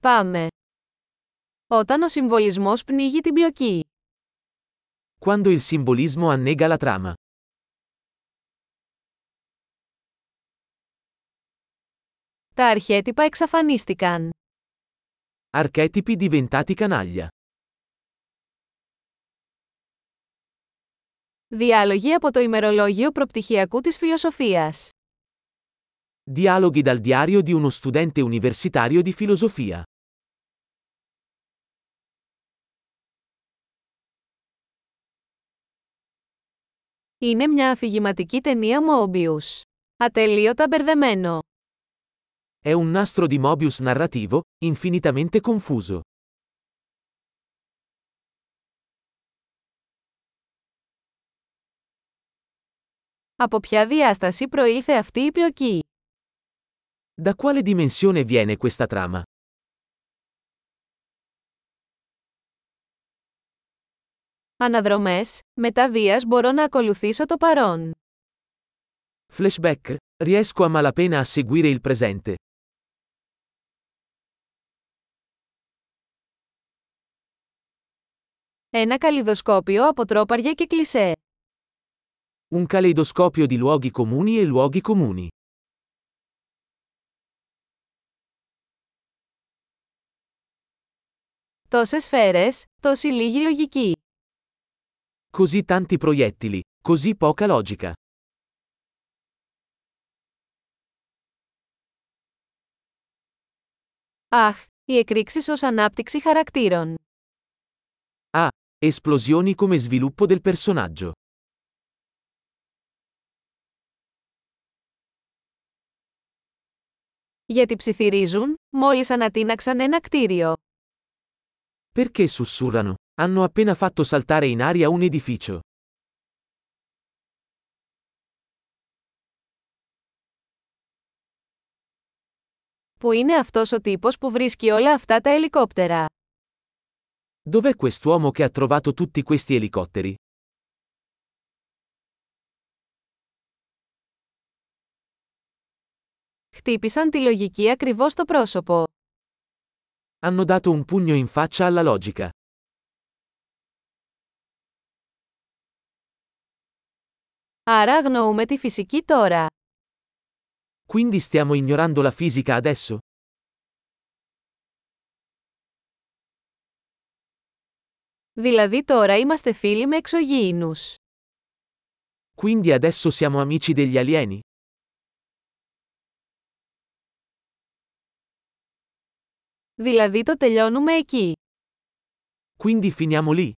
Πάμε. Όταν ο συμβολισμός πνίγει την πλοκή. Quando il simbolismo annega la trama. Τα αρχέτυπα εξαφανίστηκαν. Archetipi diventati canaglia. Διάλογοι από το ημερολόγιο προπτυχιακού της φιλοσοφίας. Dialoghi dal diario di uno studente universitario di filosofia. Είναι μια αφηγηματική ταινία Mobius. Ατελείωτα μπερδεμένο. È un nastro di Mobius narrativo, infinitamente confuso. Από ποια διάσταση προήλθε αυτή η πλοκή. Da quale dimensione viene questa trama? Αναδρομές, μετά βίας μπορώ να ακολουθήσω το παρόν. Flashback, riesco a malapena a seguire il presente. Ένα καλλιδοσκόπιο από τρόπαρια και κλισέ. Un caleidoscopio di luoghi comuni e luoghi comuni. Τόσες σφαίρες, τόση λίγη λογική. Così tanti proiettili, così poca logica. Αχ, οι εκρήξεις ως ανάπτυξη χαρακτήρων. Ah, esplosioni come sviluppo del personaggio. Γιατί ψιθυρίζουν, μόλις ανατείναξαν ένα κτίριο. Perché sussurrano? Hanno appena fatto saltare in aria un edificio. Που είναι αυτός ο τύπος που βρίσκει όλα αυτά τα ελικόπτερα. Dov'è quest'uomo che ha trovato tutti questi elicotteri? Χτύπησαν τη λογική ακριβώς στο πρόσωπο. Hanno dato un pugno in faccia alla logica. Άρα αγνοούμε τη φυσική τώρα. Quindi stiamo ignorando la fisica adesso? Δηλαδή τώρα είμαστε φίλοι με εξωγήινους. Quindi adesso siamo amici degli alieni? Δηλαδή το τελειώνουμε εκεί. Quindi finiamo lì?